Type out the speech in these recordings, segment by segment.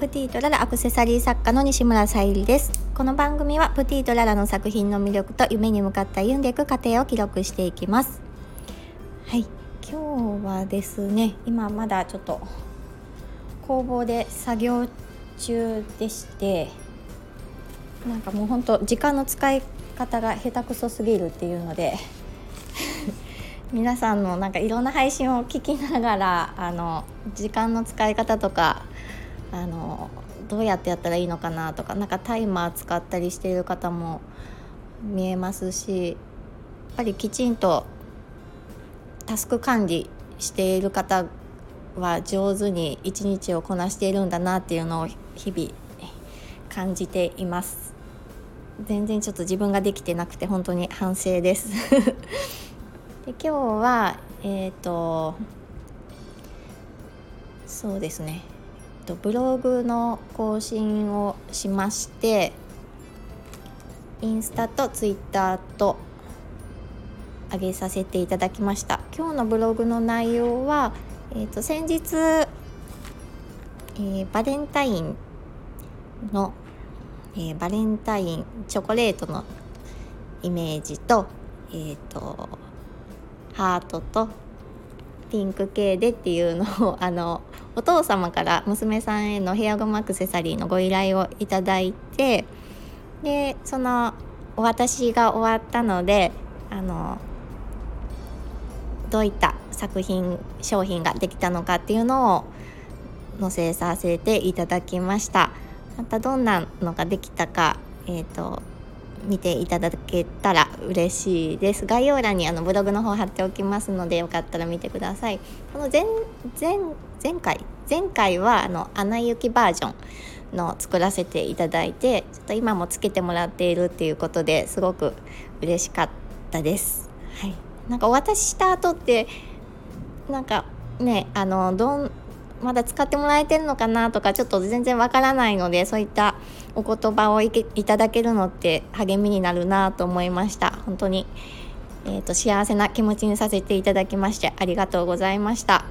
プティとララアクセサリー作家の西村さゆりです。この番組はプティとララの作品の魅力と夢に向かった歩んでいく過程を記録していきます。はい今日はですね今まだちょっと工房で作業中でしてなんかもうほんと時間の使い方が下手くそすぎるっていうので 皆さんのなんかいろんな配信を聞きながらあの時間の使い方とかあのどうやってやったらいいのかなとかなんかタイマー使ったりしている方も見えますしやっぱりきちんとタスク管理している方は上手に一日をこなしているんだなっていうのを日々感じています。全然ちょっと自分ができてなくて本当に反省です。で今日はえっ、ー、とそうですね。とブログの更新をしましてインスタとツイッターと上げさせていただきました。今日のブログの内容は、えーと、先日、えー、バレンタインの、えー、バレンタインチョコレートのイメージと,、えーとハートとピンク系でっていうのを あのお父様から娘さんへのヘアゴムアクセサリーのご依頼をいただいてでそのお渡しが終わったのであのどういった作品商品ができたのかっていうのを載せさせていただきました。またどんなのができたか、えーと見ていただけたら嬉しいです。概要欄にあのブログの方貼っておきますのでよかったら見てください。この前前前回前回はあの穴行きバージョンの作らせていただいてちょっと今もつけてもらっているっていうことですごく嬉しかったです。はい。なんかお渡しした後ってなんかねあのどんまだ使ってもらえてるのかなとかちょっと全然わからないのでそういったお言葉をいただけるのって励みになるなと思いました。本当に、えーと、幸せな気持ちにさせていただきましてありがとうございました、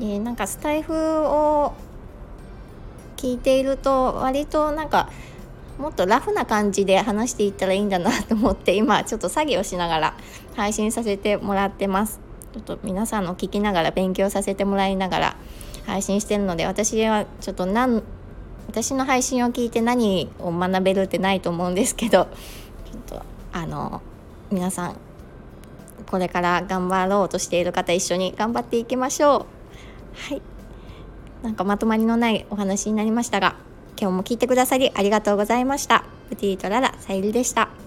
え、なんかスタイフを聞いていると割となんかもっとラフな感じで話していったらいいんだなと思って今ちょっと作業しながら配信させてもらってます。ちょっと皆さんの聞きながら勉強させてもらいながら配信してるので私はちょっと何私の配信を聞いて何を学べるってないと思うんですけどちょっとあの皆さんこれから頑張ろうとしている方一緒に頑張っていきましょう。はい。なんかまとまりのないお話になりましたが今日も聞いてくださりありがとうございました。プティとララさゆりでした。